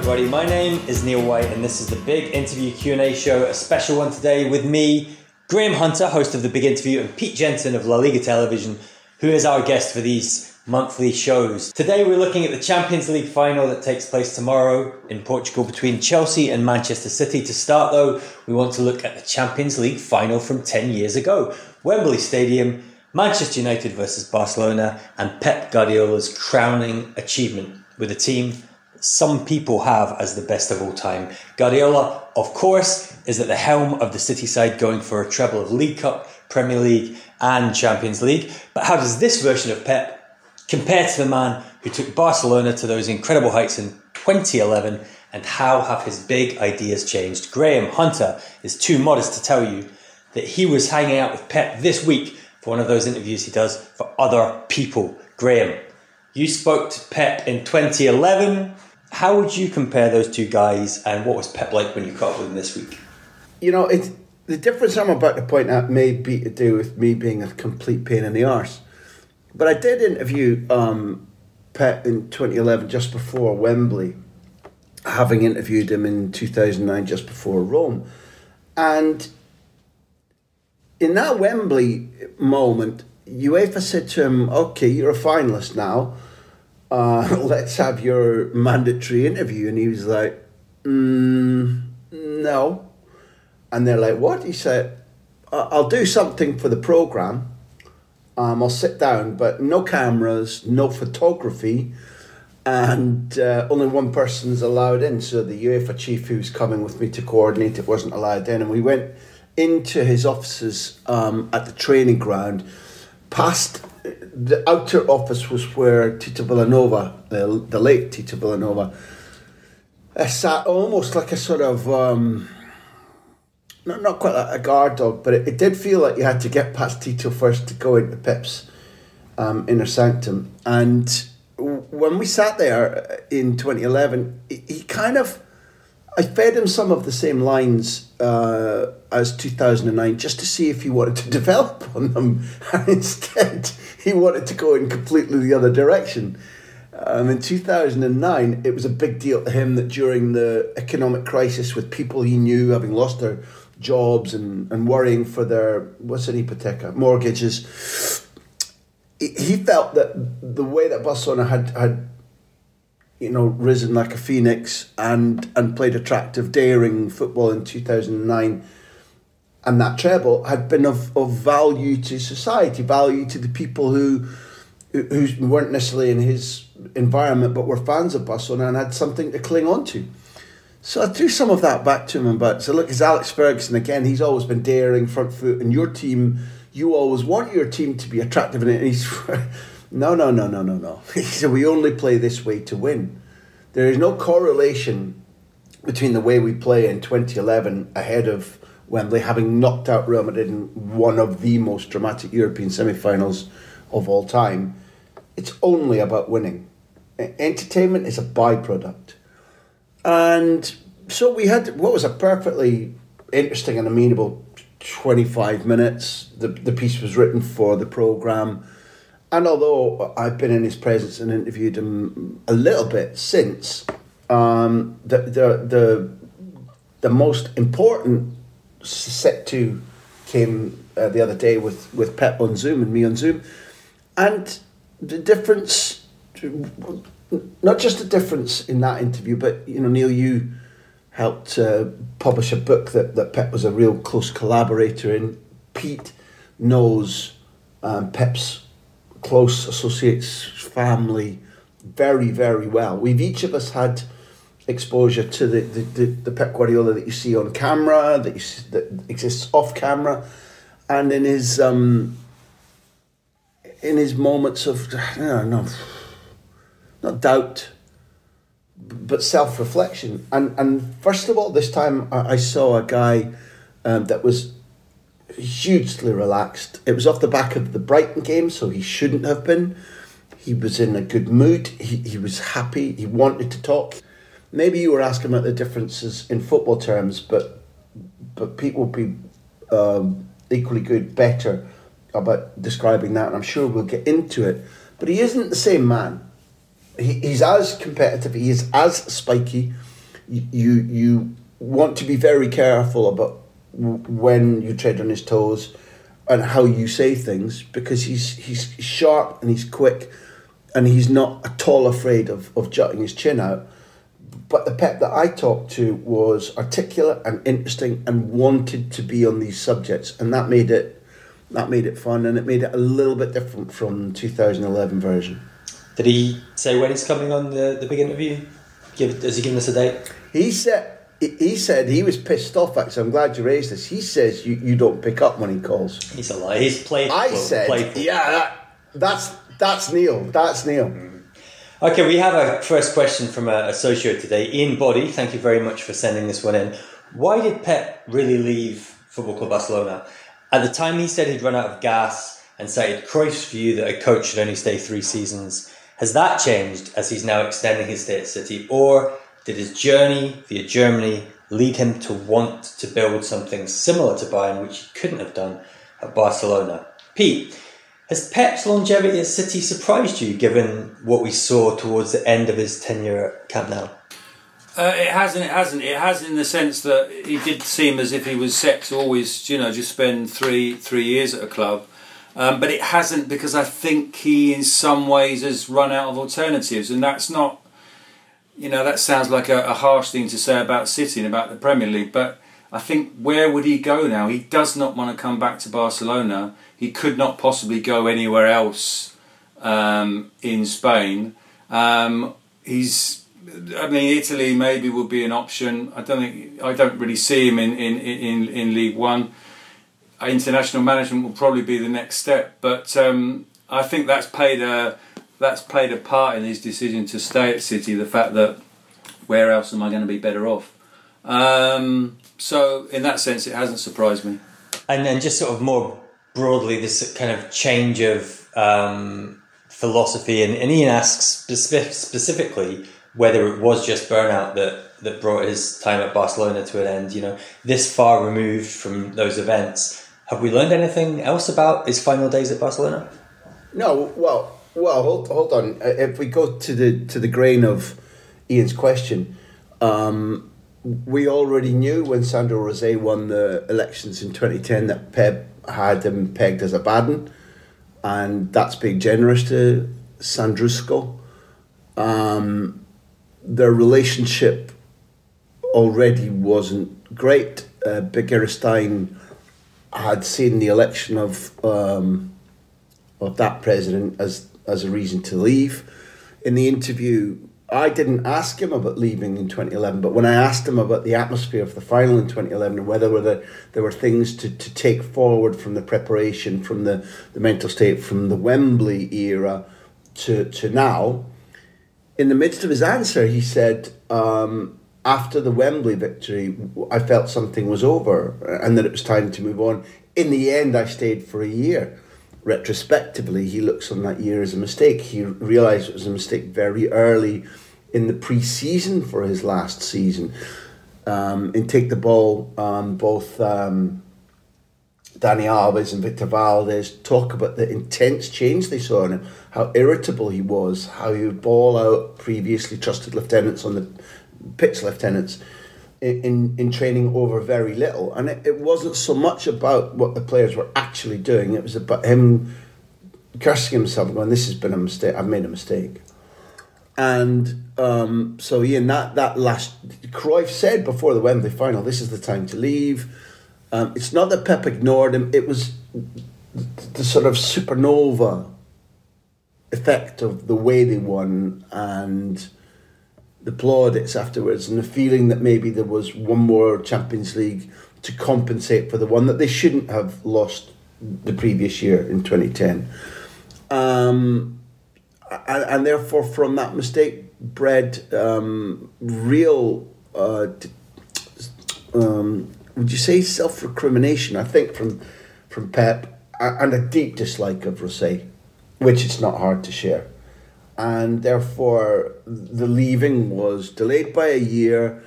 Everybody, my name is Neil White and this is the Big Interview Q&A show, a special one today with me, Graham Hunter, host of the Big Interview, and Pete Jensen of La Liga Television, who is our guest for these monthly shows. Today we're looking at the Champions League final that takes place tomorrow in Portugal between Chelsea and Manchester City. To start though, we want to look at the Champions League final from 10 years ago. Wembley Stadium, Manchester United versus Barcelona, and Pep Guardiola's crowning achievement with a team some people have as the best of all time. Guardiola, of course, is at the helm of the City side going for a treble of League Cup, Premier League, and Champions League. But how does this version of Pep compare to the man who took Barcelona to those incredible heights in 2011? And how have his big ideas changed? Graham Hunter is too modest to tell you that he was hanging out with Pep this week for one of those interviews he does for other people. Graham, you spoke to Pep in 2011. How would you compare those two guys, and what was Pep like when you caught up with him this week? You know, it's the difference I'm about to point out may be to do with me being a complete pain in the arse. But I did interview um, Pep in 2011, just before Wembley, having interviewed him in 2009, just before Rome. And in that Wembley moment, UEFA said to him, okay, you're a finalist now uh, let's have your mandatory interview. And he was like, mm, no. And they're like, what? He said, I'll do something for the program. Um, I'll sit down, but no cameras, no photography, and uh, only one person's allowed in. So the UEFA chief who was coming with me to coordinate it wasn't allowed in. And we went into his offices um, at the training ground, past the outer office was where Tito Vilanova, the, the late Tito Vilanova, uh, sat almost like a sort of, um, not, not quite like a guard dog, but it, it did feel like you had to get past Tito first to go into Pep's um, inner sanctum. And when we sat there in 2011, he, he kind of, I fed him some of the same lines uh, as 2009 just to see if he wanted to develop on them. And instead, he wanted to go in completely the other direction. Um, in 2009, it was a big deal to him that during the economic crisis, with people he knew having lost their jobs and, and worrying for their, what's an hipoteca, mortgages, he felt that the way that Barcelona had, had you know, risen like a phoenix and, and played attractive, daring football in 2009 and that treble had been of, of value to society, value to the people who who weren't necessarily in his environment but were fans of Barcelona and had something to cling on to. So I threw some of that back to him about so look, it's Alex Ferguson again, he's always been daring, front foot, and your team, you always want your team to be attractive and he's no no no no no no. Said we only play this way to win. There is no correlation between the way we play in 2011 ahead of Wembley, having knocked out Real Madrid in one of the most dramatic European semi-finals of all time, it's only about winning. Entertainment is a byproduct, and so we had what was a perfectly interesting and amenable twenty-five minutes. The the piece was written for the program, and although I've been in his presence and interviewed him a little bit since, um, the the the the most important set two came uh, the other day with, with Pep on Zoom and me on Zoom. And the difference, not just the difference in that interview, but, you know, Neil, you helped uh, publish a book that, that Pep was a real close collaborator in. Pete knows um, Pep's close associates, family, very, very well. We've each of us had exposure to the, the, the, the Pep Guardiola that you see on camera, that, you see, that exists off camera, and in his um, in his moments of no, no, not doubt, but self reflection. And and first of all, this time I, I saw a guy um, that was hugely relaxed. It was off the back of the Brighton game, so he shouldn't have been. He was in a good mood. He, he was happy. He wanted to talk. Maybe you were asking about the differences in football terms, but but people would be um, equally good, better about describing that, and I'm sure we'll get into it. But he isn't the same man. He, he's as competitive. He is as spiky. You you want to be very careful about when you tread on his toes and how you say things because he's he's sharp and he's quick and he's not at all afraid of, of jutting his chin out. But the Pep that I talked to was articulate and interesting and wanted to be on these subjects, and that made it that made it fun and it made it a little bit different from 2011 version. Did he say when he's coming on the, the big interview? Give, has he given us a date? He said he said he was pissed off. Actually, I'm glad you raised this. He says you, you don't pick up when he calls. He's a liar. He's played. I said, playful. yeah, that, that's that's Neil. That's Neil. Mm. Okay, we have a first question from a associate today, Ian Body. Thank you very much for sending this one in. Why did Pep really leave Football Club Barcelona? At the time, he said he'd run out of gas and cited Cruyff's view that a coach should only stay three seasons. Has that changed as he's now extending his stay at City, or did his journey via Germany lead him to want to build something similar to Bayern, which he couldn't have done at Barcelona? Pete, has Pep's longevity at City surprised you, given what we saw towards the end of his tenure at Camp Nou? Uh, it hasn't. It hasn't. It has in the sense that he did seem as if he was set to always, you know, just spend three three years at a club. Um, but it hasn't because I think he, in some ways, has run out of alternatives, and that's not you know, that sounds like a, a, harsh thing to say about City and about the Premier League, but I think where would he go now? He does not want to come back to Barcelona. He could not possibly go anywhere else um, in Spain. Um, he's, I mean, Italy maybe would be an option. I don't think, I don't really see him in, in, in, in League One. International management will probably be the next step, but um, I think that's paid a that's played a part in his decision to stay at City. The fact that where else am I going to be better off? Um, so in that sense, it hasn't surprised me. And then just sort of more broadly, this kind of change of um, philosophy, and, and Ian asks specific, specifically whether it was just burnout that that brought his time at Barcelona to an end. You know, this far removed from those events, have we learned anything else about his final days at Barcelona? No. Well, well, hold, hold on. Uh, if we go to the to the grain of Ian's question, um, we already knew when Sandro Rosell won the elections in 2010 that Pep had him pegged as a bad and that's being generous to Sandrusco. Um, their relationship already wasn't great. Uh, had seen the election of um, of that president as as a reason to leave. In the interview, I didn't ask him about leaving in 2011, but when I asked him about the atmosphere of the final in 2011 and whether were there were things to, to take forward from the preparation, from the, the mental state, from the Wembley era to, to now, in the midst of his answer, he said, um, after the Wembley victory, I felt something was over and that it was time to move on. In the end, I stayed for a year retrospectively, he looks on that year as a mistake. He realised it was a mistake very early in the pre-season for his last season. Um, in Take the Ball, um, both um, Dani Alves and Victor Valdés talk about the intense change they saw in him, how irritable he was, how he would bawl out previously trusted lieutenants on the pitch lieutenants in, in training over very little. And it, it wasn't so much about what the players were actually doing, it was about him cursing himself, going, This has been a mistake, I've made a mistake. And um, so, Ian, that, that last, Cruyff said before the Wembley final, this is the time to leave. Um, it's not that Pep ignored him, it was the sort of supernova effect of the way they won and the plaudits afterwards and the feeling that maybe there was one more Champions League to compensate for the one that they shouldn't have lost the previous year in 2010. Um, and, and therefore, from that mistake, bred um, real, uh, um, would you say, self recrimination? I think from from Pep and a deep dislike of Rosell, which it's not hard to share and therefore the leaving was delayed by a year.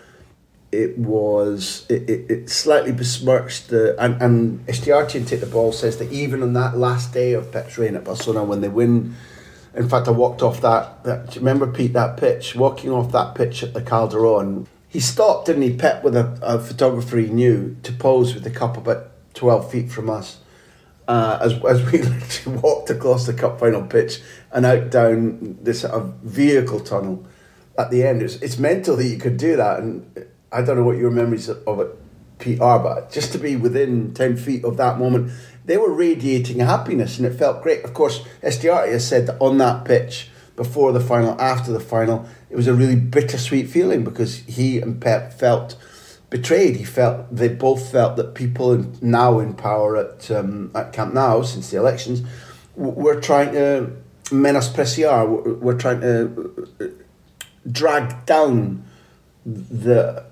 It was it, it, it slightly besmirched the and and Estiarte in take the ball says that even on that last day of Pep's reign at Barcelona when they win. In fact, I walked off that. that remember Pete that pitch? Walking off that pitch at the Calderon, he stopped, didn't he? Pep with a, a photographer he knew to pose with the cup about twelve feet from us uh, as, as we literally walked across the cup final pitch and out down this sort of vehicle tunnel at the end. It's, it's mental that you could do that. And I don't know what your memories of it, Pete, are, but just to be within 10 feet of that moment, they were radiating happiness and it felt great. Of course, Estiarte has said that on that pitch, before the final, after the final, it was a really bittersweet feeling because he and Pep felt betrayed. He felt they both felt that people now in power at um, at Camp Nou since the elections were trying to menospreciar. We're, we're trying to uh, drag down the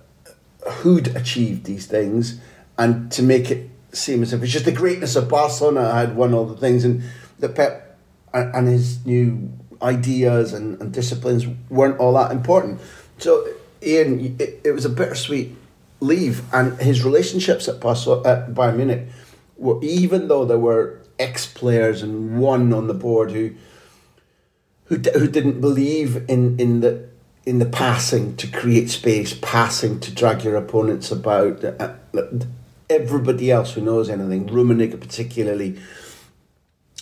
who'd achieved these things and to make it seem as if it's just the greatness of Barcelona had won all the things and that Pep and, and his new ideas and, and disciplines weren't all that important. So Ian, it, it was a bittersweet leave, and his relationships at, Paso, at Bayern Munich were even though there were ex players and one on the board who who who didn't believe in in the in the passing to create space, passing to drag your opponents about. Uh, everybody else who knows anything, Rummenigge particularly,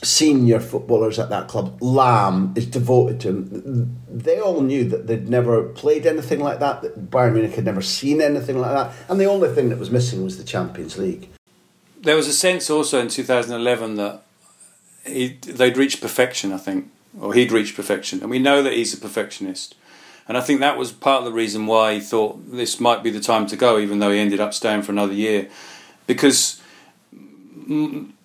senior footballers at that club, Lahm is devoted to him. They all knew that they'd never played anything like that, that Bayern Munich had never seen anything like that, and the only thing that was missing was the Champions League. There was a sense also in 2011 that he, they'd reached perfection, I think, or he'd reached perfection, and we know that he's a perfectionist. And I think that was part of the reason why he thought this might be the time to go, even though he ended up staying for another year. Because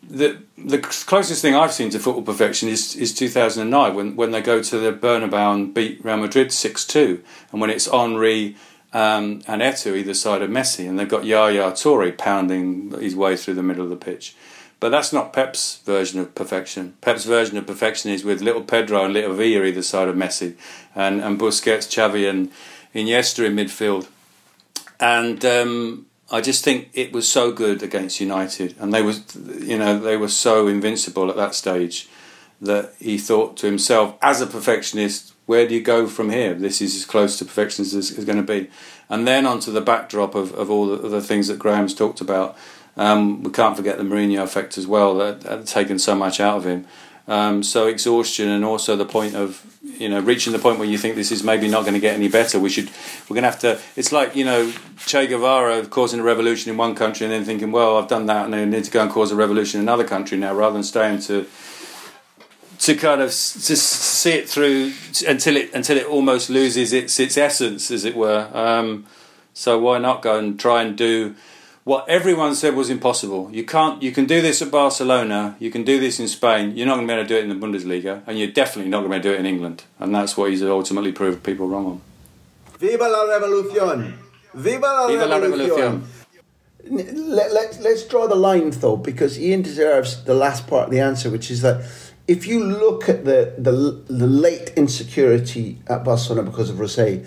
the the closest thing I've seen to football perfection is is 2009 when when they go to the Bernabeu and beat Real Madrid 6-2 and when it's Henry um, and Eto'o either side of Messi and they've got Yaya Toure pounding his way through the middle of the pitch. But that's not Pep's version of perfection. Pep's version of perfection is with little Pedro and little Villa either side of Messi and, and Busquets, Xavi and Iniesta in midfield. And um, I just think it was so good against United, and they was, you know, they were so invincible at that stage that he thought to himself, as a perfectionist, where do you go from here? This is as close to perfection as is going to be. And then onto the backdrop of, of all the, the things that Graham's talked about, um, we can't forget the Mourinho effect as well that had taken so much out of him. Um, so exhaustion and also the point of you know reaching the point where you think this is maybe not going to get any better. We should we're going to have to. It's like you know Che Guevara causing a revolution in one country and then thinking, well, I've done that and I need to go and cause a revolution in another country now, rather than staying to to kind of to see it through until it until it almost loses its its essence, as it were. Um, so why not go and try and do what everyone said was impossible. You can't. You can do this at Barcelona. You can do this in Spain. You're not going to be able to do it in the Bundesliga, and you're definitely not going to be able to do it in England. And that's what he's ultimately proved people wrong on. Viva la revolución! Viva la Viva revolución! Let, let, let's draw the line though, because Ian deserves the last part of the answer, which is that if you look at the, the, the late insecurity at Barcelona because of Rosell,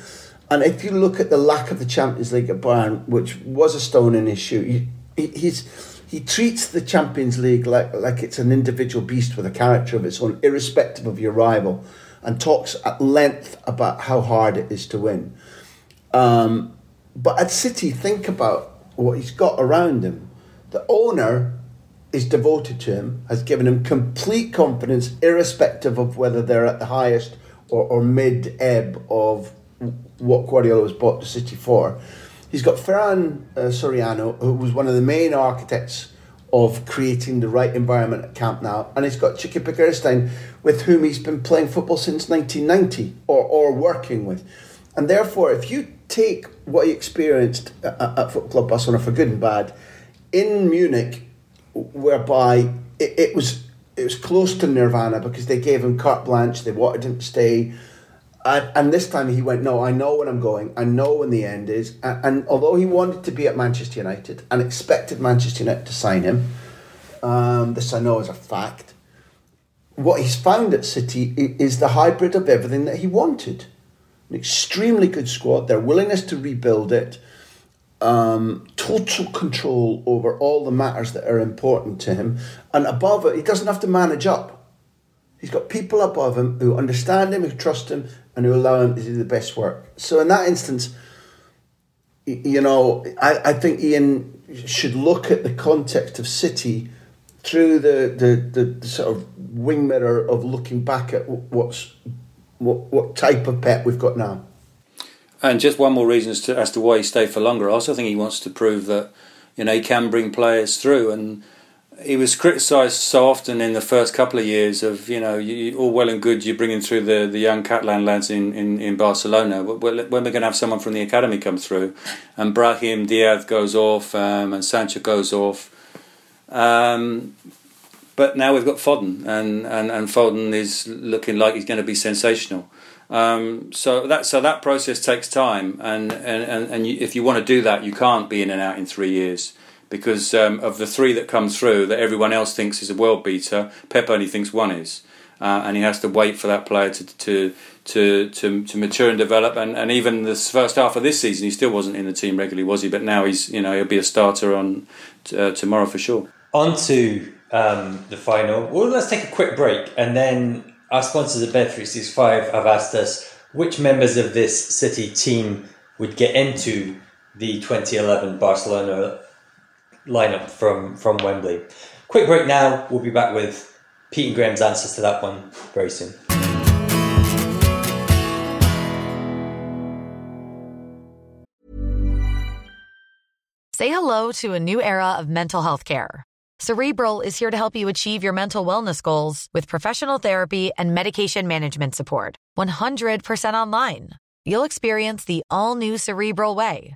and if you look at the lack of the Champions League at Bayern, which was a stone in his shoe, he, he's, he treats the Champions League like, like it's an individual beast with a character of its own, irrespective of your rival, and talks at length about how hard it is to win. Um, but at City, think about what he's got around him. The owner is devoted to him, has given him complete confidence, irrespective of whether they're at the highest or, or mid ebb of what Guardiola has bought to City for. He's got Ferran uh, Soriano, who was one of the main architects of creating the right environment at Camp Nou, and he's got Txiki Begiristain, with whom he's been playing football since 1990 or, or working with. And therefore, if you take what he experienced at, at Football Club Barcelona for good and bad in Munich, whereby it, it was it was close to nirvana because they gave him carte blanche, they wanted him to stay. And, and this time he went, No, I know when I'm going, I know when the end is. And, and although he wanted to be at Manchester United and expected Manchester United to sign him, um, this I know is a fact, what he's found at City is the hybrid of everything that he wanted. An extremely good squad, their willingness to rebuild it, um, total control over all the matters that are important to him, and above it, he doesn't have to manage up. He's got people above him who understand him, who trust him, and who allow him to do the best work. So, in that instance, you know, I, I think Ian should look at the context of City through the, the, the, the, sort of wing mirror of looking back at what's what, what type of Pep we've got now. And just one more reason as to, as to why he stayed for longer. I also think he wants to prove that you know he can bring players through. And he was criticised so often in the first couple of years of you know you, all well and good you're bringing through the, the young Catalan lads in, in, in Barcelona. When we're going to have someone from the academy come through, and Brahim Diaz goes off um, and Sancho goes off um, but now we've got Foden, and, and, and Foden is looking like he's going to be sensational. Um, so that so that process takes time, and and, and, and you, if you want to do that, you can't be in and out in three years because um, of the three that come through that everyone else thinks is a world beater. Pep only thinks one is, uh, and he has to wait for that player to to to to, to mature and develop. And, and even this first half of this season, he still wasn't in the team regularly, was he? But now he's you know he'll be a starter on uh, tomorrow for sure. On to um, the final. Well, let's take a quick break, and then our sponsors at Bet365 have asked us which members of this City team would get into the 2011 Barcelona lineup from, from Wembley. Quick break now. We'll be back with Pete and Graham's answers to that one very soon. Say hello to a new era of mental health care. Cerebral is here to help you achieve your mental wellness goals with professional therapy and medication management support. 100% online. You'll experience the all new Cerebral Way,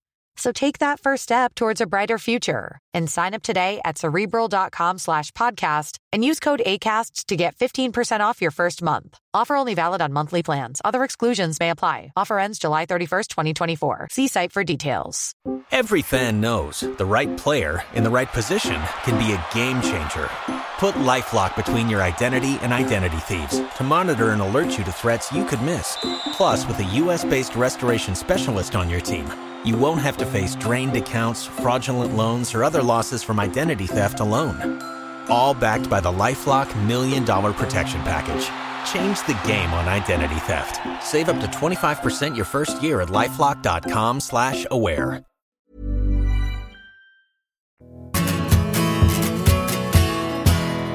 So take that first step towards a brighter future and sign up today at cerebral.com slash podcast and use code ACasts to get 15% off your first month. Offer only valid on monthly plans. Other exclusions may apply. Offer ends July 31st, 2024. See site for details. Every fan knows the right player in the right position can be a game changer. Put LifeLock between your identity and identity thieves to monitor and alert you to threats you could miss. Plus, with a U.S.-based restoration specialist on your team, you won't have to face drained accounts, fraudulent loans, or other losses from identity theft alone. All backed by the LifeLock Million Dollar Protection Package. Change the game on identity theft. Save up to 25% your first year at LifeLock.com slash aware.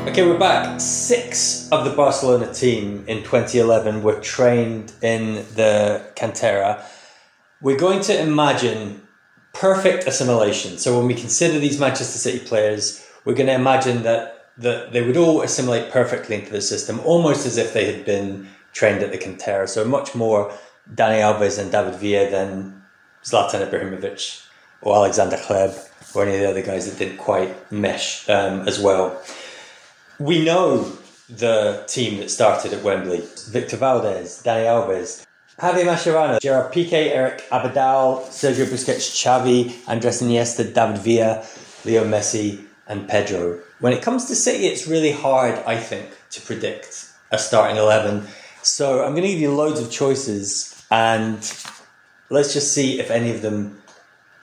Okay, we're back. Six of the Barcelona team in 2011 were trained in the Cantera we're going to imagine perfect assimilation. So when we consider these Manchester City players, we're going to imagine that, that they would all assimilate perfectly into the system, almost as if they had been trained at the Cantera. So much more Dani Alves and David Villa than Zlatan Ibrahimovic or Alexander Hleb or any of the other guys that didn't quite mesh um, as well. We know the team that started at Wembley. Victor Valdés, Dani Alves, Javi Mascherano, Gerard Piqué, Eric Abidal, Sergio Busquets, Xavi, Andres Iniesta, David Villa, Leo Messi, and Pedro. When it comes to City, it's really hard, I think, to predict a starting 11. So I'm going to give you loads of choices and let's just see if any of them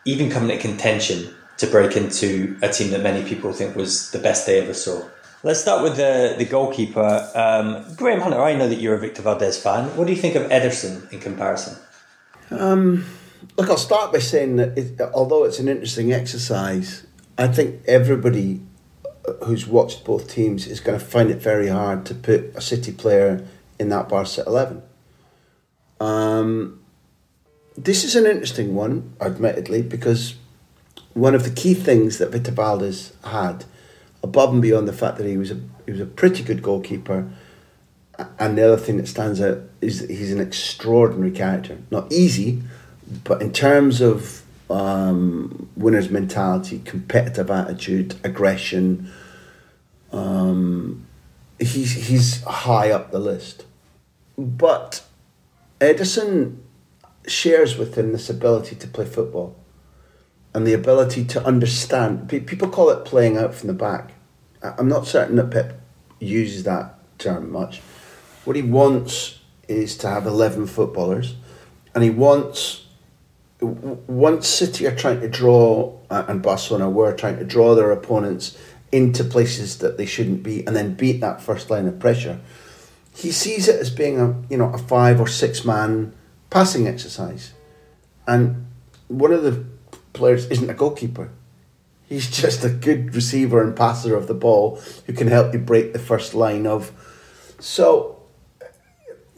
even come into contention to break into a team that many people think was the best they ever saw. Let's start with the, the goalkeeper. Um, Graham Hunter, I know that you're a Victor Valdés fan. What do you think of Ederson in comparison? Um, look, I'll start by saying that it, although it's an interesting exercise, I think everybody who's watched both teams is going to find it very hard to put a City player in that Barca 11. Um, this is an interesting one, admittedly, because one of the key things that Victor Valdés had, above and beyond the fact that he was a he was a pretty good goalkeeper, and the other thing that stands out is that he's an extraordinary character. Not easy, but in terms of um, winner's mentality, competitive attitude, aggression. Um, he's he's high up the list, but Ederson shares with him this ability to play football, and the ability to understand. People call it playing out from the back. I'm not certain that Pep uses that term much. What he wants is to have eleven footballers, and he wants once City are trying to draw, uh, and Barcelona were trying to draw their opponents into places that they shouldn't be, and then beat that first line of pressure, he sees it as being a you know a five or six man passing exercise, and one of the players isn't a goalkeeper. He's just a good receiver and passer of the ball who can help you break the first line of. So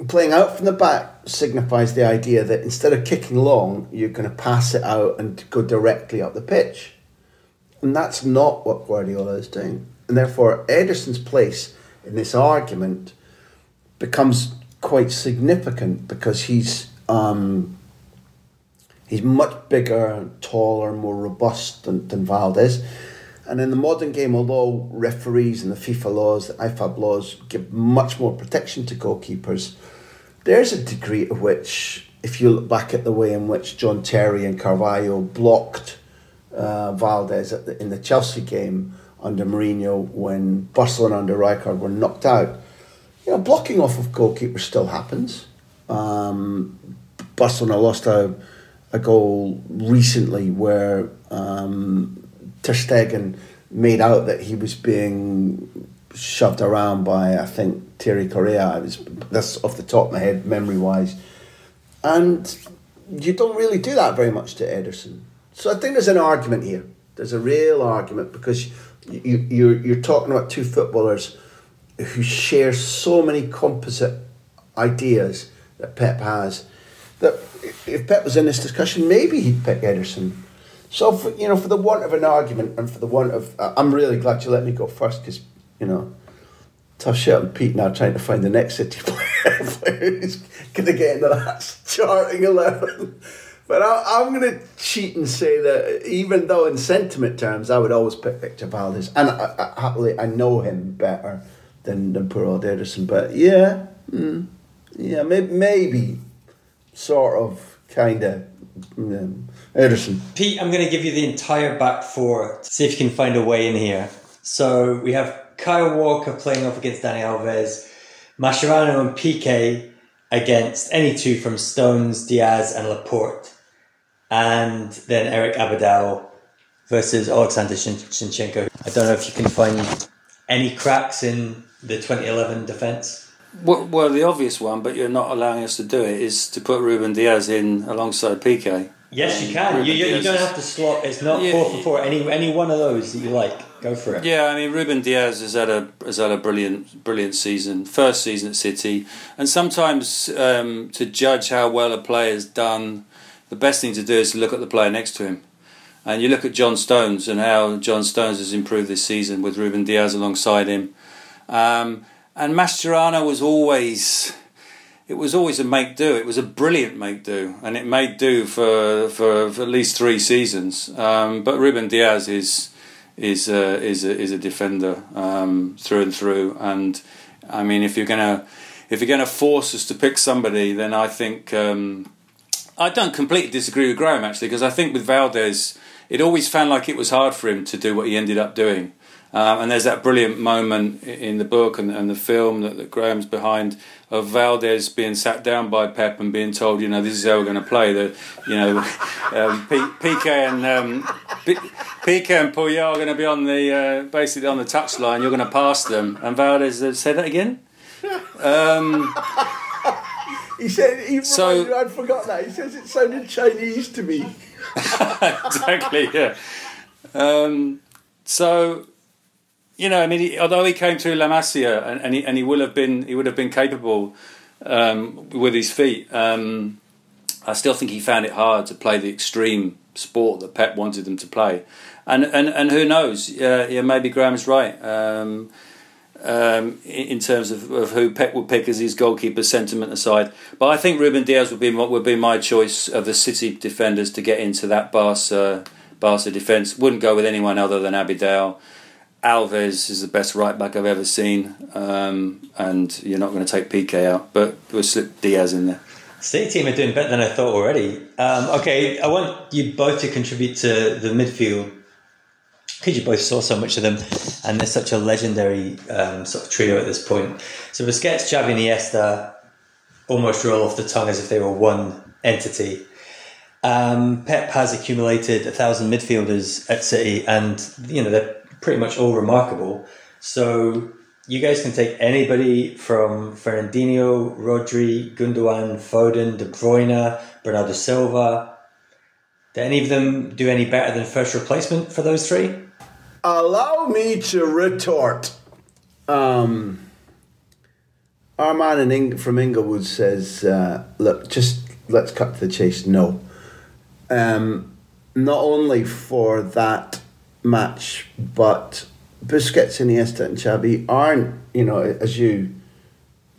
playing out from the back signifies the idea that instead of kicking long, you're going to pass it out and go directly up the pitch. And that's not what Guardiola is doing. And therefore, Ederson's place in this argument becomes quite significant because he's um, he's much bigger, taller, more robust than, than Valdés. And in the modern game, although referees and the FIFA laws, the IFAB laws give much more protection to goalkeepers, there's a degree to which, if you look back at the way in which John Terry and Carvalho blocked uh, Valdés the, in the Chelsea game under Mourinho when Barcelona under Rijkaard were knocked out, you know, blocking off of goalkeepers still happens. Um, Barcelona lost a, a goal recently where um, Ter Stegen made out that he was being shoved around by I think Terry Correia. I was that's off the top of my head, memory wise, and you don't really do that very much to Ederson. So I think there's an argument here. There's a real argument because you you're you're talking about two footballers who share so many composite ideas that Pep has. That if Pep was in this discussion, maybe he'd pick Ederson. So for you know, for the want of an argument and for the want of, uh, I'm really glad you let me go first because you know, tough shit on Pete now trying to find the next City player who's going to get into that starting 11. But I, am going to cheat and say that even though in sentiment terms I would always pick Victor Valdés, and I, I, happily I know him better than, than poor old Ederson, but yeah, mm, yeah, maybe, maybe sort of, kind of. Um, Ederson. Pete, I'm going to give you the entire back four. to See if you can find a way in here. So we have Kyle Walker playing off against Dani Alves, Mascherano and Piqué against any two from Stones, Dias, and Laporte, and then Eric Abidal versus Alexander Zinchenko. I don't know if you can find any cracks in the 2011 defence. Well, well, the obvious one, but you're not allowing us to do it, is to put Ruben Dias in alongside Piqué. Yes, you can. You, you, you, don't have to slot. It's not yeah, four for four. Any any one of those that you like, go for it. Yeah, I mean, Ruben Dias has had a has had a brilliant brilliant season, first season at City, and sometimes um, to judge how well a player's done, the best thing to do is to look at the player next to him. And you look at John Stones and how John Stones has improved this season with Ruben Dias alongside him. Um, and Mascherano was always it was always a make do. It was a brilliant make do, and it made do for for, for at least three seasons. Um, but Ruben Diaz is is a, is a, is a defender um, through and through. And I mean, if you're gonna if you're gonna force us to pick somebody, then I think um, I don't completely disagree with Graham actually, because I think with Valdés, it always found like it was hard for him to do what he ended up doing. Um, and there's that brilliant moment in the book and, and the film that, that, Graham's behind of Valdés being sat down by Pep and being told, you know, this is how we're going to play. The, you know, um, Piqué and um, Piqué and Puyol are going to be on the uh, basically on the touchline. You're going to pass them, and Valdés said that again. Um, he said he so, I'd forgot that. He says it sounded Chinese to me. exactly. Yeah. Um, so, you know, I mean, he, although he came through La Masia and, and, he, and he will have been he would have been capable um, with his feet. Um, I still think he found it hard to play the extreme sport that Pep wanted them to play, and and, and who knows? Uh, yeah, maybe Graham's right. Um, um, in terms of, of, who Pep would pick as his goalkeeper, sentiment aside, but I think Ruben Dias would be would be my choice of the City defenders to get into that Barca Barca defence. Wouldn't go with anyone other than Abidal. Alves is the best right back I've ever seen, um, and you're not going to take Piqué out, but we'll slip Dias in there. City team are doing better than I thought already. Um, okay, I want you both to contribute to the midfield because you both saw so much of them, and they're such a legendary um, sort of trio at this point. So Busquets, Xavi, and Iniesta almost roll off the tongue as if they were one entity. Um, Pep has accumulated a thousand midfielders at City, and you know they're pretty much all remarkable. So you guys can take anybody from Fernandinho, Rodri, Gundogan, Foden, De Bruyne, Bernardo Silva. Did any of them do any better than first replacement for those three? Allow me to retort. Um, our man in Ing- from Inglewood says, uh, "Look, just let's cut to the chase." No, um, not only for that match, but Busquets, Iniesta, and Xavi aren't, you know, as you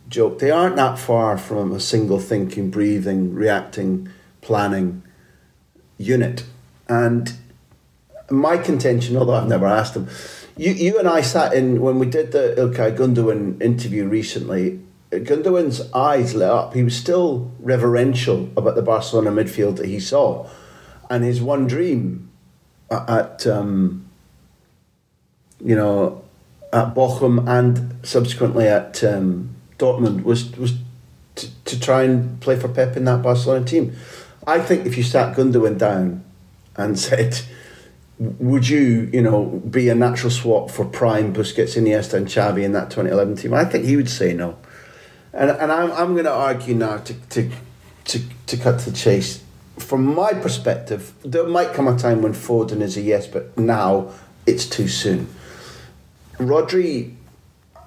joke, they aren't that far from a single thinking, breathing, reacting, planning unit. And my contention, although I've never asked them, you, you and I sat in when we did the Ilkay Gundogan interview recently. Gundogan's eyes lit up. He was still reverential about the Barcelona midfield that he saw, and his one dream at um, you know at Bochum and subsequently at um, Dortmund was was to, to try and play for Pep in that Barcelona team. I think if you sat Gundogan down and said, "Would you, you know, be a natural swap for prime Busquets, Iniesta, and Xavi in that 2011 team?" I think he would say no. And and I'm I'm going to argue now to to to to cut to the chase from my perspective, there might come a time when Foden is a yes, but now it's too soon. Rodri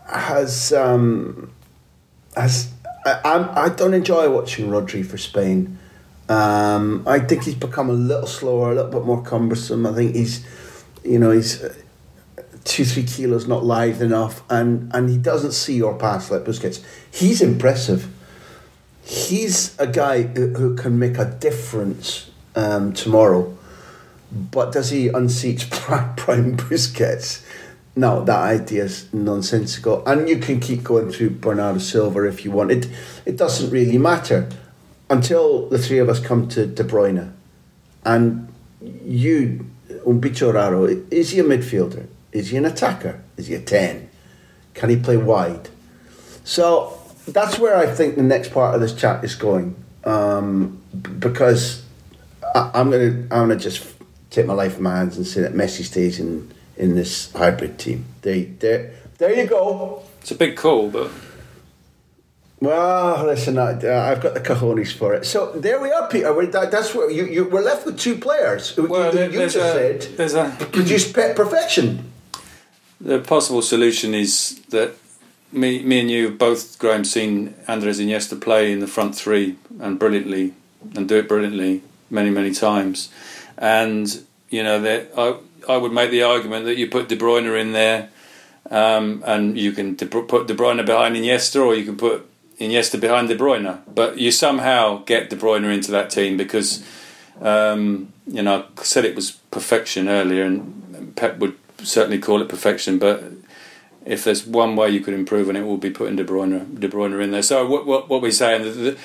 has um, has I, I'm, I don't enjoy watching Rodri for Spain. Um, I think he's become a little slower, a little bit more cumbersome. I think he's, you know, he's uh, two three kilos not lithe enough, and and he doesn't see or pass like Busquets. He's impressive he's a guy who, can make a difference um, tomorrow. But does he unseat Prime Busquets? No, that idea is nonsensical. And you can keep going through Bernardo Silva if you want. It, it doesn't really matter until the three of us come to De Bruyne. And you, un bicho raro, is he a midfielder? Is he an attacker? Is he a 10? Can he play wide? So that's where I think the next part of this chat is going, um, because I, am gonna I'm gonna just take my life in my hands and say that Messi stays in in this hybrid team. They there there you go. It's a big call, but. Well, listen, I, have got the cojones for it. So there we are, Peter. We're, that, that's what you, you we're left with two players. Well, you, there, you just a, said there's a produce perfection. The possible solution is that me, me and you both, Graham, seen Andres Iniesta play in the front three and brilliantly, and do it brilliantly many, many times. And you know, that I I would make the argument that you put De Bruyne in there, um, and you can de, put De Bruyne behind Iniesta, or you can put Iniesta behind De Bruyne. But you somehow get De Bruyne into that team because, um, you know, I said it was perfection earlier, and Pep would certainly call it perfection, but if there's one way you could improve on it, will be putting De Bruyne, De Bruyne in there. So what what, what we're saying, the,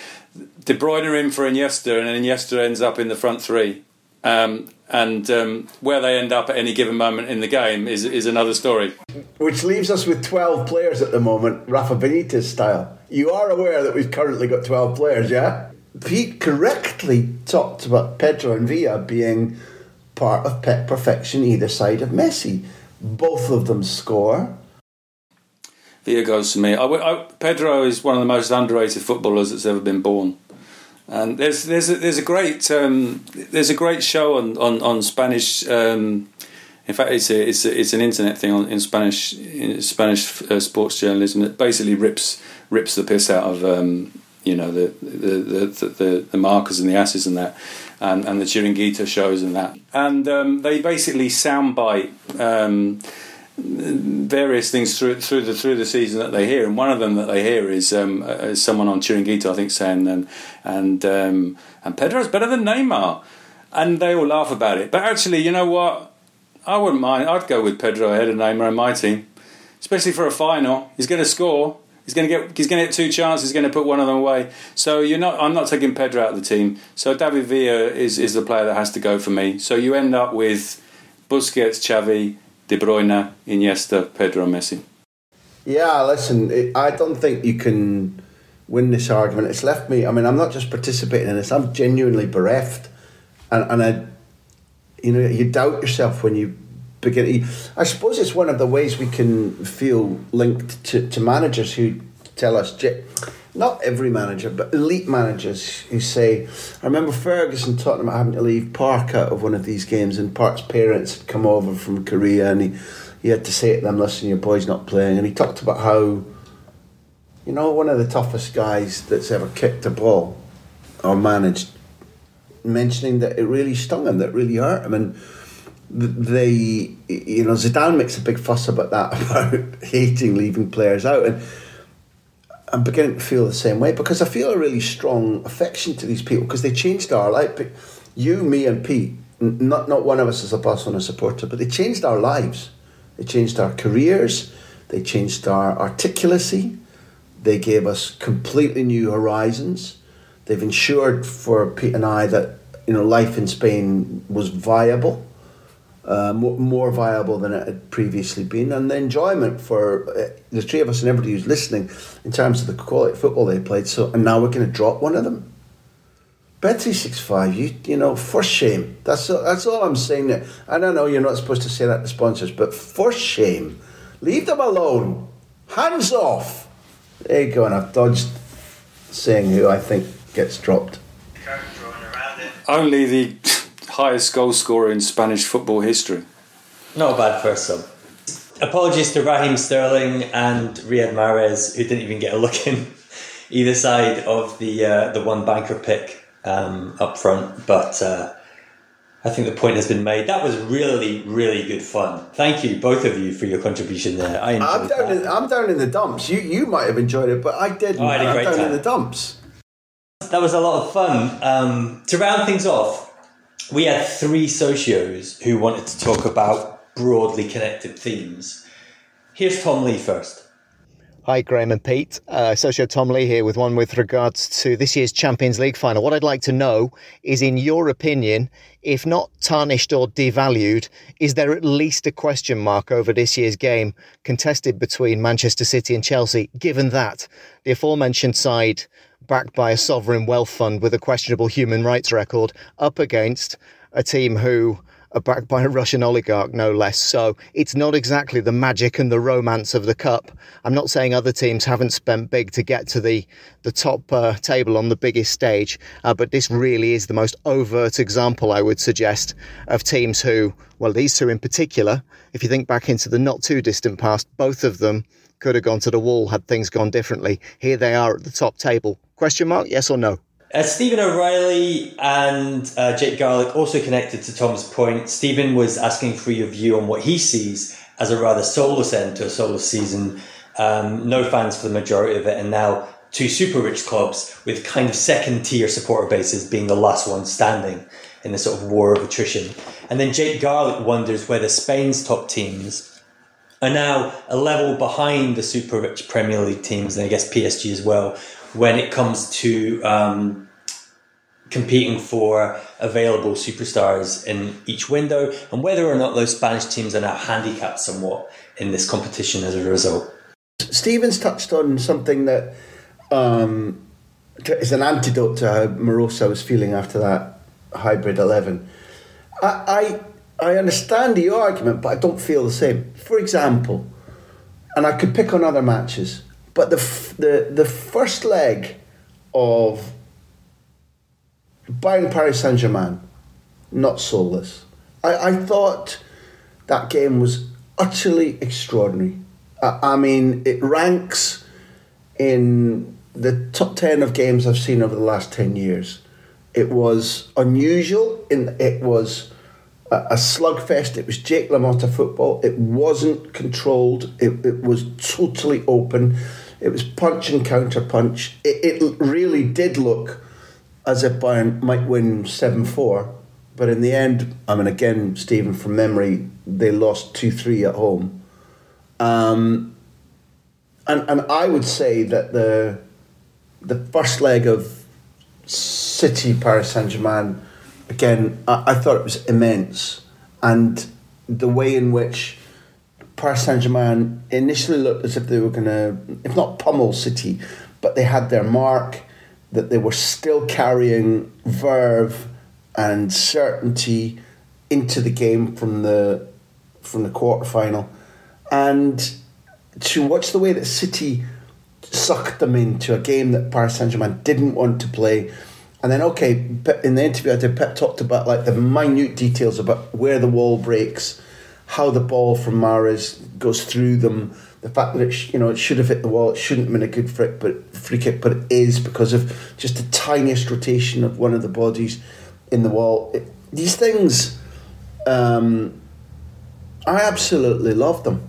De Bruyne in for Iniesta, and Iniesta ends up in the front three. Um, and um, where they end up at any given moment in the game is is another story. Which leaves us with twelve players at the moment, Rafa Benitez style. You are aware that we've currently got twelve players, yeah? Pete correctly talked about Pedro and Villa being part of Pep perfection either side of Messi. Both of them score. Villa goes to me. I, I, Pedro is one of the most underrated footballers that's ever been born. And there's there's a, there's a great um, there's a great show on on on Spanish um, In fact, it's a, it's a, it's an internet thing on, in Spanish in Spanish uh, sports journalism that basically rips rips the piss out of um, you know the the, the the, the markers and the asses and that, and, and the Chiringuito shows and that, and um, they basically soundbite. Um, various things through through the through the season that they hear, and one of them that they hear is, um, uh, is someone on Chiringuito, I think, saying and and um, and Pedro's better than Neymar, and they all laugh about it. But actually, you know what? I wouldn't mind. I'd go with Pedro ahead of Neymar in my team, especially for a final. He's going to score. He's going to get. He's going to get two chances. He's going to put one of them away. So you're not. I'm not taking Pedro out of the team. So David Villa is is the player that has to go for me. So you end up with Busquets, Xavi, De Bruyne, Iniesta, Pedro, Messi. Yeah, listen. It, I don't think you can win this argument. It's left me. I mean, I'm not just participating in this. I'm genuinely bereft, and and I you know, you doubt yourself when you begin. I suppose it's one of the ways we can feel linked to, to managers who tell us, not every manager, but elite managers who say, I remember Ferguson talking about having to leave Park out of one of these games, and Park's parents had come over from Korea, and he, he had to say to them, Listen, your boy's not playing. And he talked about how, you know, one of the toughest guys that's ever kicked a ball or managed mentioning that it really stung him, that really hurt him, and they, you know, Zidane makes a big fuss about that, about hating leaving players out, and I'm beginning to feel the same way because I feel a really strong affection to these people because they changed our life. You, me, and Pete. Not not one of us is a Barcelona supporter, but they changed our lives. They changed our careers. They changed our articulacy. They gave us completely new horizons. They've ensured for Pete and I that you know life in Spain was viable, uh, more, more viable than it had previously been, and the enjoyment for uh, the three of us and everybody who's listening in terms of the quality of football they played. So, and now we're going to drop one of them. Bet three six five, you you know, for shame. That's that's all I'm saying. There. I don't know you're not supposed to say that to sponsors, but for shame, leave them alone. Hands off. There you go, and I've dodged saying who I think gets dropped. Only the highest goal scorer in Spanish football history. Not a bad first sub. Apologies to Raheem Sterling and Riyad Mahrez, who didn't even get a look in either side of the uh, the one banker pick um, up front. But uh, I think the point has been made. That was really, really good fun. Thank you, both of you, for your contribution there. I am down. In, I'm down in the dumps. You you might have enjoyed it, but I didn't. Oh, I had a great I'm down time. in the dumps. That was a lot of fun. Um, to round things off, we had three socios who wanted to talk about broadly connected themes. Here's Tom Lee first. Hi, Graham and Pete. Uh, Socio Tom Lee here with one with regards to this year's Champions League final. What I'd like to know is, in your opinion, if not tarnished or devalued, is there at least a question mark over this year's game contested between Manchester City and Chelsea, given that the aforementioned side backed by a sovereign wealth fund with a questionable human rights record, up against a team who are backed by a Russian oligarch, no less. So it's not exactly the magic and the romance of the cup. I'm not saying other teams haven't spent big to get to the the top uh, table on the biggest stage, uh, but this really is the most overt example, I would suggest, of teams who, well, these two in particular, if you think back into the not too distant past, both of them could have gone to the wall had things gone differently. Here they are at the top table. Question mark? Yes or no? Uh, Stephen O'Reilly and uh, Jake Garlick also connected to Tom's point. Stephen was asking for your view on what he sees as a rather soulless end to a soulless season. Um, no fans for the majority of it, and now two super rich clubs with kind of second tier supporter bases being the last ones standing in the sort of war of attrition. And then Jake Garlick wonders whether Spain's top teams are now a level behind the super rich Premier League teams, and I guess PSG as well, when it comes to um, competing for available superstars in each window, and whether or not those Spanish teams are now handicapped somewhat in this competition as a result. Stevens touched on something that um, is an antidote to how Morosa was feeling after that hybrid 11. I, I I understand the argument, but I don't feel the same. For example, and I could pick on other matches, but the the the first leg of Bayern Paris Saint Germain, not soulless. I, I thought that game was utterly extraordinary. I, I mean, it ranks in the top 10 of games I've seen over the last 10 years. It was unusual, in it was a, a slugfest, it was Jake LaMotta football, it wasn't controlled, it, it was totally open, it was punch and counter punch. It, it really did look as if Bayern might win 7 4, but in the end, I mean, again, Stephen, from memory, they lost 2 3 at home. Um, and, and I would say that the the first leg of City Paris Saint Germain, again, I, I thought it was immense, and the way in which Paris Saint Germain initially looked as if they were going to, if not pummel City, but they had their mark, that they were still carrying verve and certainty into the game from the from the quarter final, and to watch the way that City sucked them into a game that Paris Saint Germain didn't want to play. And then, okay, in the interview I did, Pep talked about like the minute details about where the wall breaks, how the ball from Mahrez goes through them, the fact that it sh- you know it should have hit the wall, it shouldn't have been a good free, but free kick, but it is because of just the tiniest rotation of one of the bodies in the wall. It, these things, um, I absolutely love them,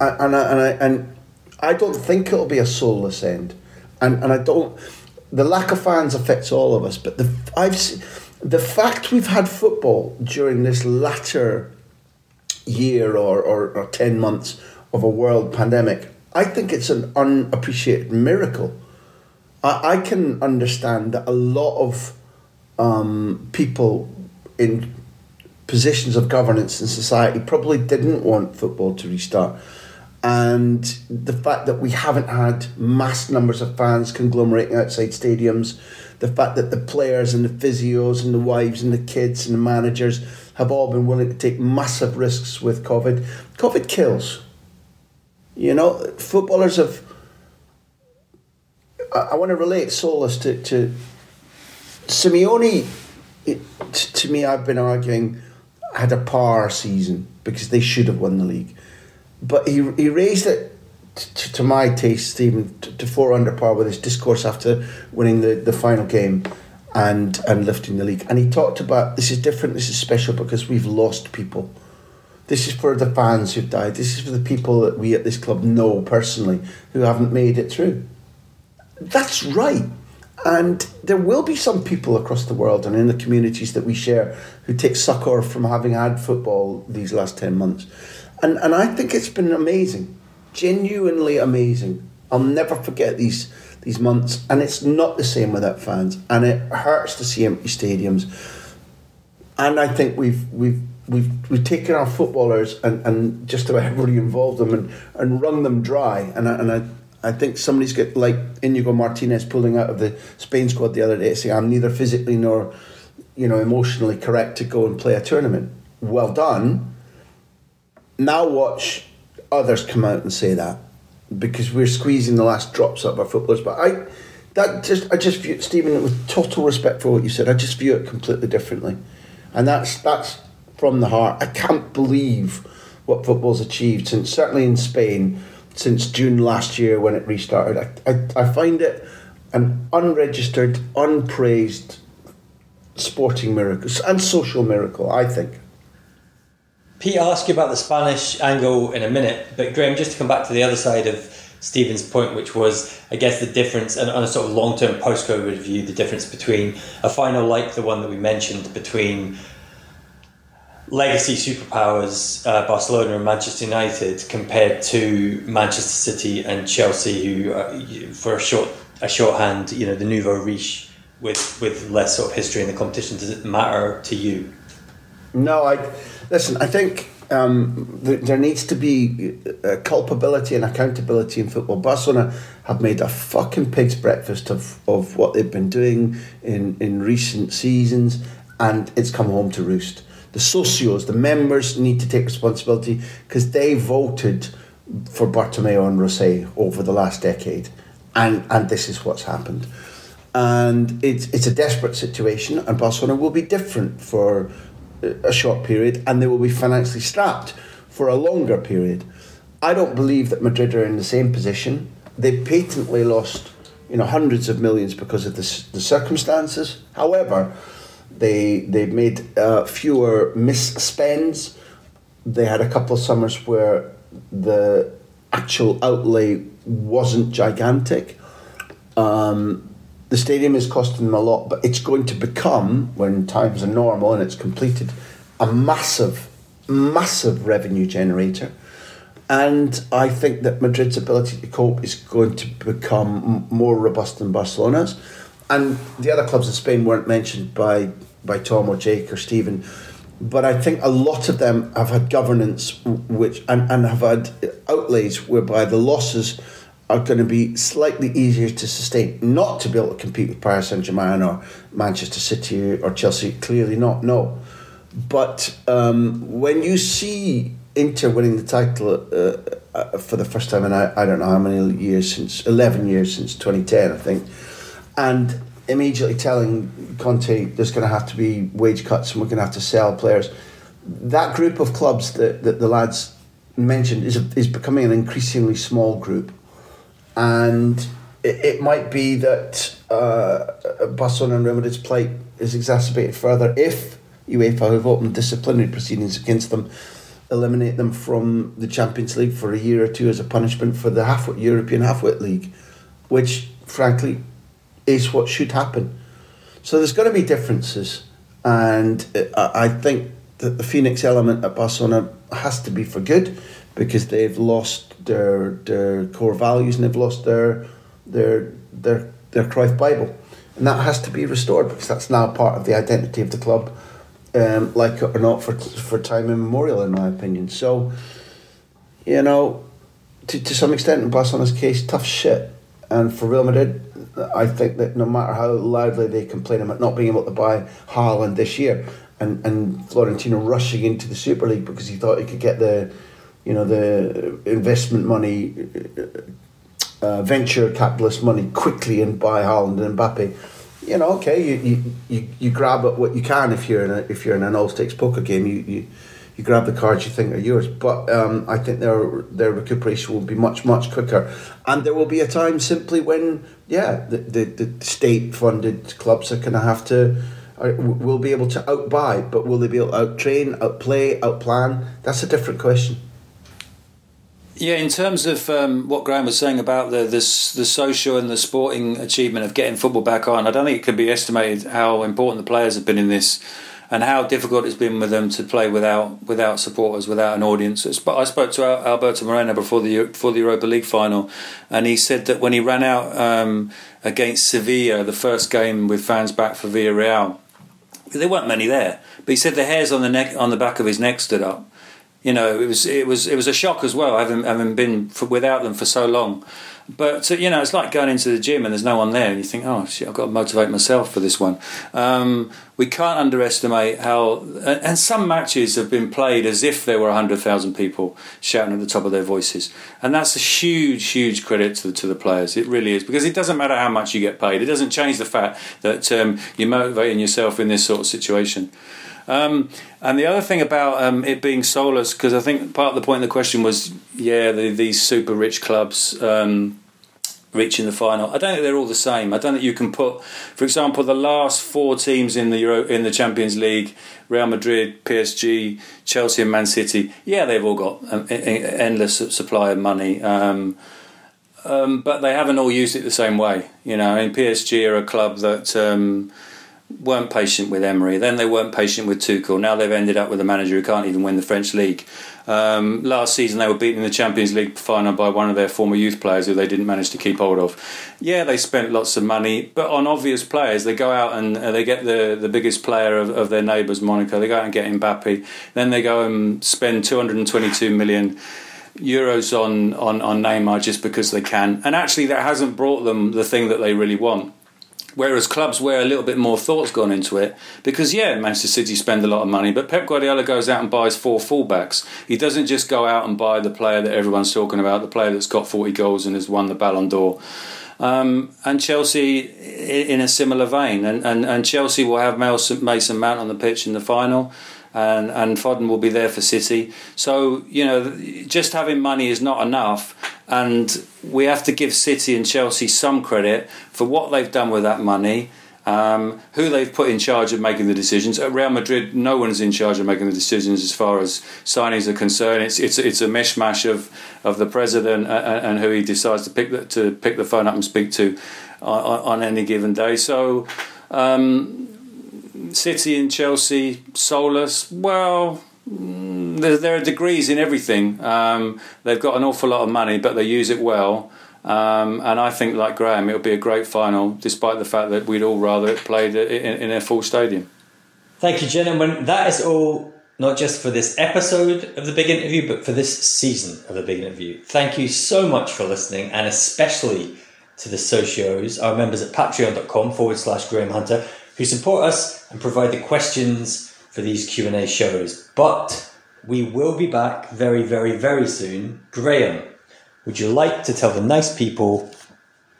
and I, and I and I don't think it'll be a soulless end, and and I don't. The lack of fans affects all of us, but the I've se- the fact we've had football during this latter year or, or, or ten months of a world pandemic, I think it's an unappreciated miracle. I, I can understand that a lot of um, people in positions of governance in society probably didn't want football to restart and the fact that we haven't had mass numbers of fans conglomerating outside stadiums, the fact that the players and the physios and the wives and the kids and the managers have all been willing to take massive risks with COVID. COVID kills. You know, footballers have. I, I want to relate Solace to, to Simeone. It, to me, I've been arguing had a par season because they should have won the league but he he raised it to, to my taste, Stephen, to, to, four under par with his discourse after winning the, the final game and and lifting the league. And he talked about this is different, this is special because we've lost people. This is for the fans who've died. This is for the people that we at this club know personally who haven't made it through. That's right. And there will be some people across the world and in the communities that we share who take succour from having had football these last 10 months and and I think it's been amazing, genuinely amazing. I'll never forget these these months, and it's not the same without fans, and it hurts to see empty stadiums. And I think we've we've we've we've taken our footballers and, and just about everybody involved them and, and wrung them dry. And I, and I I think somebody's got like Inigo Martinez pulling out of the Spain squad the other day saying I'm neither physically nor you know emotionally correct to go and play a tournament. Well done now watch others come out and say that because we're squeezing the last drops out of our footballers. But I, that just I just view Stephen with total respect for what you said. I just view it completely differently, and that's that's from the heart. I can't believe what football's achieved since certainly in Spain since June last year when it restarted. I, I, I find it an unregistered, unpraised sporting miracle and social miracle. I think. Pete, I'll ask you about the Spanish angle in a minute, but Graham, just to come back to the other side of Stephen's point, which was, I guess, the difference, and on a sort of long term post COVID view, the difference between a final like the one that we mentioned between legacy superpowers uh, Barcelona and Manchester United compared to Manchester City and Chelsea, who, uh, for a short a shorthand, you know, the nouveau riche with with less sort of history in the competition. Does it matter to you? No, I listen. I think um, th- there needs to be uh, culpability and accountability in football. Barcelona have made a fucking pig's breakfast of, of what they've been doing in, in recent seasons, and it's come home to roost. The socios, the members, need to take responsibility because they voted for Bartomeu and Rosell over the last decade, and and this is what's happened. And it's it's a desperate situation, and Barcelona will be different for a short period and they will be financially strapped. for a longer period. I don't believe that Madrid are in the same position. They patently lost, you know, hundreds of millions because of the, the circumstances. However, they they made uh, fewer misspends. They had a couple of summers where the actual outlay wasn't gigantic. Um, the stadium is costing them a lot, but it's going to become, when times are normal and it's completed, a massive, massive revenue generator. And I think that Madrid's ability to cope is going to become more robust than Barcelona's. And the other clubs in Spain weren't mentioned by, by Tom or Jake or Stephen, but I think a lot of them have had governance which and, and have had outlays whereby the losses are going to be slightly easier to sustain. Not to be able to compete with Paris Saint Germain or Manchester City or Chelsea, clearly not, no. But um, when you see Inter winning the title uh, uh, for the first time in I, I don't know how many years since 11 years since 2010 I think and immediately telling Conte there's going to have to be wage cuts and we're going to have to sell players that group of clubs that, that the lads mentioned is, a, is becoming an increasingly small group and it, it might be that uh, Barcelona and Real Madrid's plight is exacerbated further if UEFA have opened disciplinary proceedings against them eliminate them from the Champions League for a year or two as a punishment for the half European halfway league, which frankly is what should happen. So there's going to be differences, and I think that the Phoenix element at Barcelona has to be for good because they've lost their their core values and they've lost their their their their Cruyff Bible, and that has to be restored because that's now part of the identity of the club um, like it or not, for for time immemorial, in my opinion. So, you know, to, to some extent, in Barcelona's case, tough shit. And for Real Madrid, I think that no matter how loudly they complain about not being able to buy Haaland this year, and, and Florentino rushing into the Super League because he thought he could get the, you know, the investment money, uh, venture capitalist money quickly and buy Haaland and Mbappe you know, okay, you, you, you, you grab at what you can if you're in a, if you're in an all stakes poker game. You, you you grab the cards you think are yours. But um, I think their their recuperation will be much much quicker, and there will be a time simply when yeah the the, the state funded clubs are going to have to. Are, will be able to outbuy, but will they be able to outtrain, outplay, outplan? That's a different question. Yeah, in terms of um, what Graham was saying about the, the the social and the sporting achievement of getting football back on, I don't think it can be estimated how important the players have been in this, and how difficult it's been with them to play without without supporters, without an audience. But I spoke to Alberto Moreno before the before the Europa League final, and he said that when he ran out um, against Sevilla, the first game with fans back for Villarreal, there weren't many there. But he said the hairs on the neck on the back of his neck stood up you know, it was it was it was a shock as well, having been for, without them for so long. But you know, it's like going into the gym and there's no one there, and you think, oh shit, I've got to motivate myself for this one. Um, we can't underestimate how, and some matches have been played as if there were hundred thousand people shouting at the top of their voices, and that's a huge, huge credit to the, to the players. It really is because it doesn't matter how much you get paid. It doesn't change the fact that um, you're motivating yourself in this sort of situation. Um, and the other thing about um, it being soulless, because I think part of the point of the question was, yeah, the, these super rich clubs um, reaching the final. I don't think they're all the same. I don't think you can put, for example, the last four teams in the Euro, in the Champions League: Real Madrid, PSG, Chelsea, and Man City. Yeah, they've all got an endless supply of money. Um, um, but they haven't all used it the same way. You know, I mean, PSG are a club that um, weren't patient with Emery. Then they weren't patient with Tuchel. Now they've ended up with a manager who can't even win the French league. Um, last season they were beaten in the Champions League final by one of their former youth players who they didn't manage to keep hold of. Yeah, they spent lots of money, but on obvious players. They go out and uh, they get the, the biggest player of, of their neighbours, Monaco. They go out and get Mbappe. Then they go and spend 222 million euros on, on, on Neymar just because they can. And actually, that hasn't brought them the thing that they really want. Whereas clubs where a little bit more thought's gone into it, because yeah, Manchester City spend a lot of money, but Pep Guardiola goes out and buys four fullbacks. He doesn't just go out and buy the player that everyone's talking about, the player that's got 40 goals and has won the Ballon d'Or. Um, and Chelsea in a similar vein, and, and, and Chelsea will have Mason Mount on the pitch in the final and and Foden will be there for City. So you know, just having money is not enough, and we have to give City and Chelsea some credit for what they've done with that money. Um, who they've put in charge of making the decisions. At Real Madrid, no one's in charge of making the decisions as far as signings are concerned. It's it's it's a mishmash of, of the president and, and who he decides to pick the, to pick the phone up and speak to on, on any given day. So. Um, City and Chelsea, soulless. Well, mm, there, there are degrees in everything. Um, they've got an awful lot of money, but they use it well. Um, and I think, like Graham, it'll be a great final, despite the fact that we'd all rather it played in, in a full stadium. Thank you, gentlemen. That is all, not just for this episode of the big interview, but for this season of the big interview. Thank you so much for listening, and especially to the socios, our members at patreon.com forward slash Graham Hunter who support us and provide the questions for these Q&A shows. But we will be back very, very, very soon. Graham, would you like to tell the nice people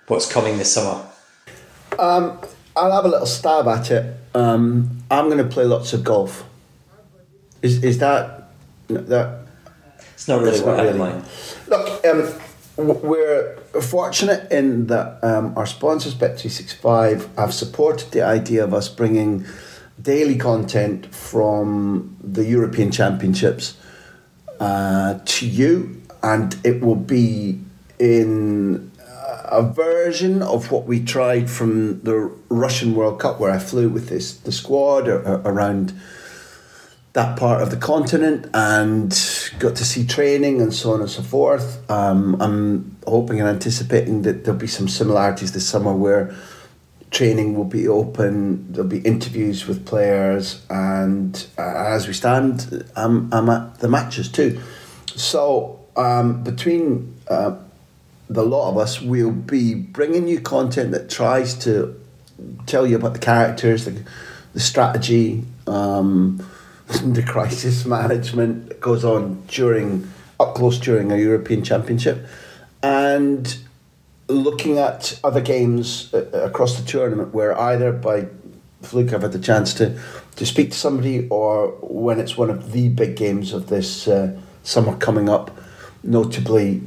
what's coming this summer? Um, I'll have a little stab at it. Um, I'm going to play lots of golf. Is is that that? It's not really what I had in mind. Look, um, we're fortunate in that um, our sponsors, Bet365, have supported the idea of us bringing daily content from the European Championships uh, to you, and it will be in a version of what we tried from the Russian World Cup, where I flew with this the squad around that part of the continent and got to see training and so on and so forth. Um, I'm hoping and anticipating that there'll be some similarities this summer where training will be open, there'll be interviews with players, and uh, as we stand, I'm, I'm at the matches too. So, um, between uh, the lot of us, we'll be bringing you content that tries to tell you about the characters, the, the strategy. Um, the crisis management that goes on during up close during a European Championship, and looking at other games uh, across the tournament where either by fluke I've had the chance to to speak to somebody, or when it's one of the big games of this uh, summer coming up, notably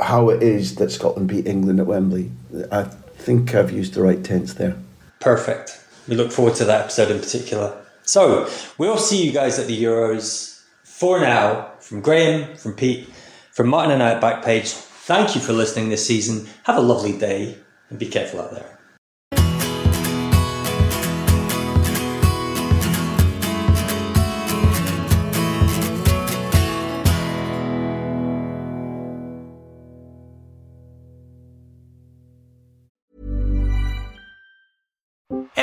how it is that Scotland beat England at Wembley. I think I've used the right tense there. Perfect. We look forward to that episode in particular. So we'll see you guys at the Euros. For now, from Graham, from Pete, from Martin and I at Backpage, thank you for listening this season. Have a lovely day and be careful out there.